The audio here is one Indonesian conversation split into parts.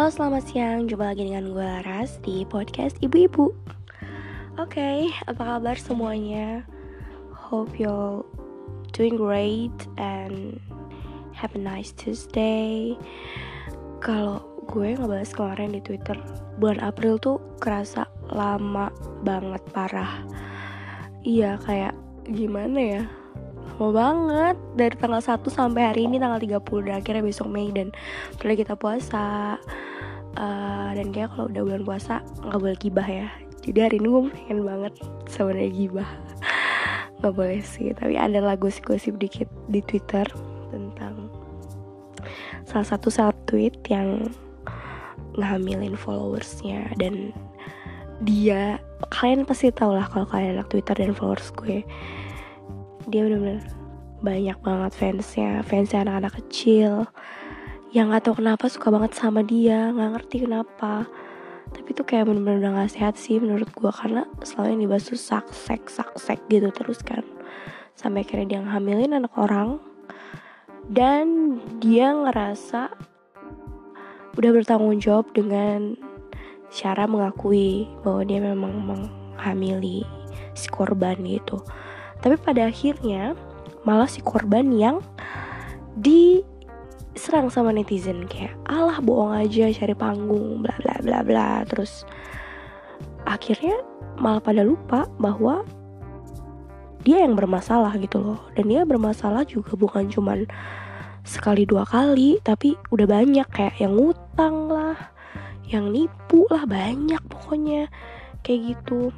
Halo selamat siang, jumpa lagi dengan gue Laras di podcast Ibu-Ibu. Oke, okay, apa kabar semuanya? Hope you're doing great and have a nice Tuesday. Kalau gue ngebahas kemarin di Twitter Bulan April tuh kerasa lama banget, parah. Iya kayak gimana ya? Lama banget dari tanggal 1 sampai hari ini tanggal 30 dan akhirnya besok Mei dan mulai kita puasa uh, dan kayak kalau udah bulan puasa nggak boleh gibah ya. Jadi hari ini gue pengen banget sebenarnya gibah. Nggak boleh sih tapi ada lagu gosip dikit di Twitter tentang salah satu saat tweet yang ngambilin followersnya. Dan dia kalian pasti tau lah kalau kalian anak Twitter dan followers gue. Dia bener-bener banyak banget fansnya fansnya anak-anak kecil yang gak tau kenapa suka banget sama dia nggak ngerti kenapa. Tapi tuh kayak bener-bener udah gak sehat sih menurut gue karena selalu yang dibahas tuh saksek saksek gitu terus kan. Sampai akhirnya dia ngehamilin anak orang. Dan dia ngerasa udah bertanggung jawab dengan cara mengakui bahwa dia memang menghamili si korban gitu. Tapi pada akhirnya malah si korban yang diserang sama netizen kayak alah bohong aja cari panggung bla bla bla bla. Terus akhirnya malah pada lupa bahwa dia yang bermasalah gitu loh. Dan dia bermasalah juga bukan cuman sekali dua kali tapi udah banyak kayak yang ngutang lah yang nipu lah banyak pokoknya kayak gitu.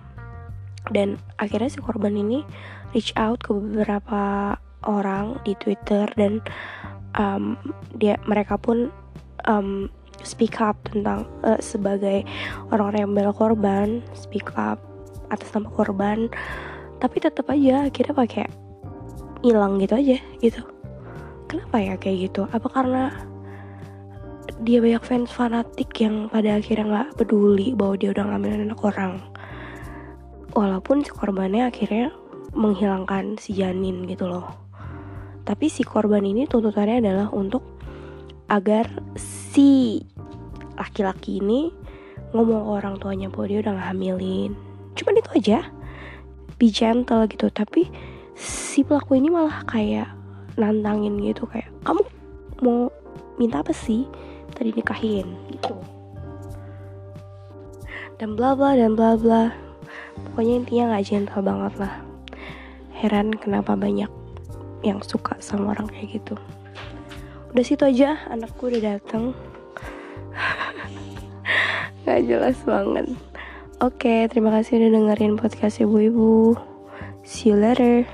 Dan akhirnya si korban ini reach out ke beberapa orang di Twitter dan um, dia mereka pun um, speak up tentang uh, sebagai orang-orang yang bela korban speak up atas nama korban. Tapi tetap aja akhirnya pakai hilang gitu aja gitu. Kenapa ya kayak gitu? Apa karena dia banyak fans fanatik yang pada akhirnya nggak peduli bahwa dia udah ngambil anak orang? Walaupun si korbannya akhirnya menghilangkan si janin gitu loh tapi si korban ini tuntutannya adalah untuk agar si laki-laki ini ngomong ke orang tuanya bahwa dia udah ngehamilin. Cuman itu aja. Be gentle gitu. Tapi si pelaku ini malah kayak nantangin gitu. Kayak kamu mau minta apa sih? Tadi nikahin gitu. Dan bla bla dan bla bla. Pokoknya intinya nggak gentle banget lah. Heran kenapa banyak yang suka sama orang kayak gitu udah situ aja anakku udah dateng Gak jelas banget Oke, terima kasih udah dengerin podcast ibu-ibu. See you later.